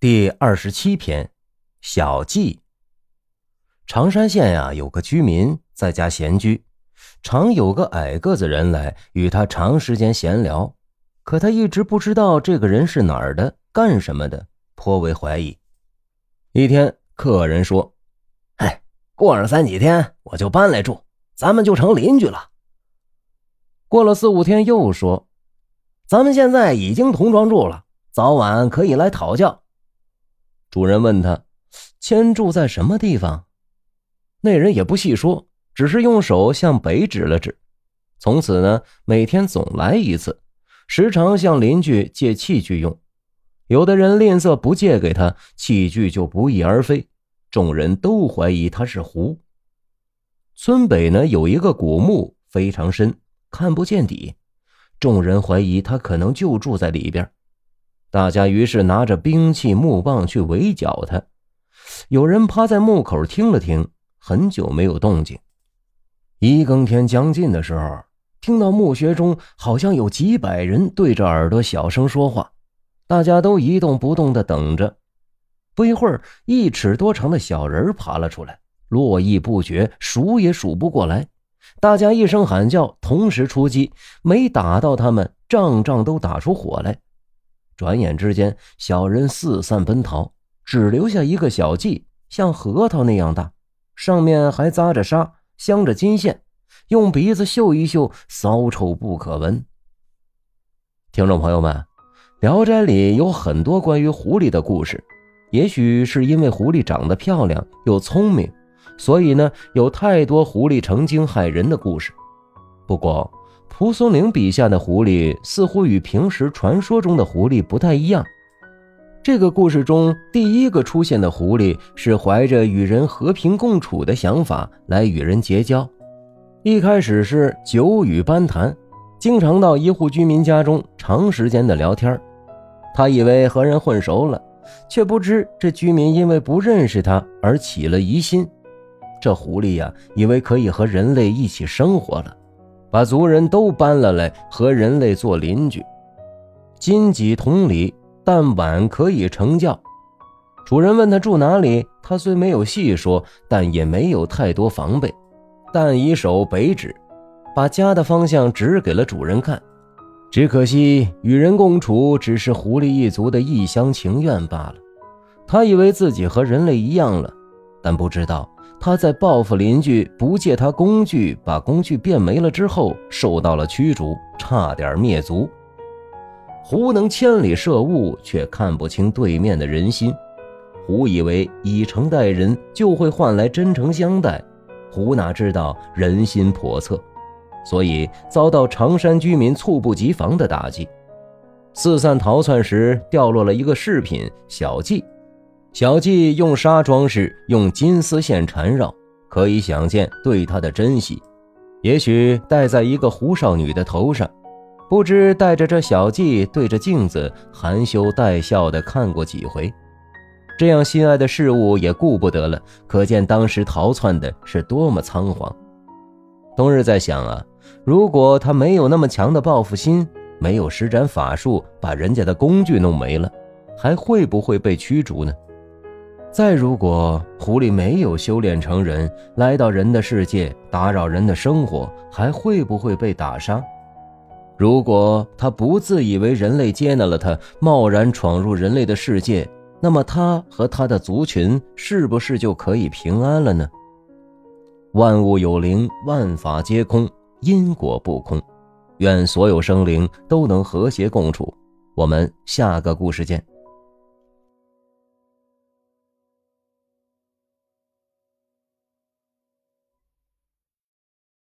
第二十七篇，小季。常山县呀，有个居民在家闲居，常有个矮个子人来与他长时间闲聊，可他一直不知道这个人是哪儿的，干什么的，颇为怀疑。一天，客人说：“哎，过上三几天我就搬来住，咱们就成邻居了。”过了四五天，又说：“咱们现在已经同床住了，早晚可以来讨教。”主人问他：“迁住在什么地方？”那人也不细说，只是用手向北指了指。从此呢，每天总来一次，时常向邻居借器具用。有的人吝啬不借给他，器具就不翼而飞。众人都怀疑他是狐。村北呢有一个古墓，非常深，看不见底。众人怀疑他可能就住在里边。大家于是拿着兵器、木棒去围剿他。有人趴在墓口听了听，很久没有动静。一更天将近的时候，听到墓穴中好像有几百人对着耳朵小声说话。大家都一动不动地等着。不一会儿，一尺多长的小人爬了出来，络绎不绝，数也数不过来。大家一声喊叫，同时出击，没打到他们，仗仗都打出火来。转眼之间，小人四散奔逃，只留下一个小髻，像核桃那样大，上面还扎着沙，镶着金线，用鼻子嗅一嗅，骚臭不可闻。听众朋友们，《聊斋》里有很多关于狐狸的故事，也许是因为狐狸长得漂亮又聪明，所以呢，有太多狐狸成精害人的故事。不过，蒲松龄笔下的狐狸似乎与平时传说中的狐狸不太一样。这个故事中第一个出现的狐狸是怀着与人和平共处的想法来与人结交，一开始是久与班谈，经常到一户居民家中长时间的聊天。他以为和人混熟了，却不知这居民因为不认识他而起了疑心。这狐狸呀，以为可以和人类一起生活了。把族人都搬了来，和人类做邻居，金己同理，但晚可以成教。主人问他住哪里，他虽没有细说，但也没有太多防备，但以手北指，把家的方向指给了主人看。只可惜与人共处只是狐狸一族的一厢情愿罢了。他以为自己和人类一样了，但不知道。他在报复邻居不借他工具，把工具变没了之后，受到了驱逐，差点灭族。狐能千里射物，却看不清对面的人心。狐以为以诚待人就会换来真诚相待，狐哪知道人心叵测，所以遭到常山居民猝不及防的打击。四散逃窜时，掉落了一个饰品小髻。小髻用纱装饰，用金丝线缠绕，可以想见对他的珍惜。也许戴在一个狐少女的头上，不知带着这小髻对着镜子含羞带笑的看过几回。这样心爱的事物也顾不得了，可见当时逃窜的是多么仓皇。冬日在想啊，如果他没有那么强的报复心，没有施展法术把人家的工具弄没了，还会不会被驱逐呢？再如果狐狸没有修炼成人，来到人的世界打扰人的生活，还会不会被打杀？如果他不自以为人类接纳了他，贸然闯入人类的世界，那么他和他的族群是不是就可以平安了呢？万物有灵，万法皆空，因果不空。愿所有生灵都能和谐共处。我们下个故事见。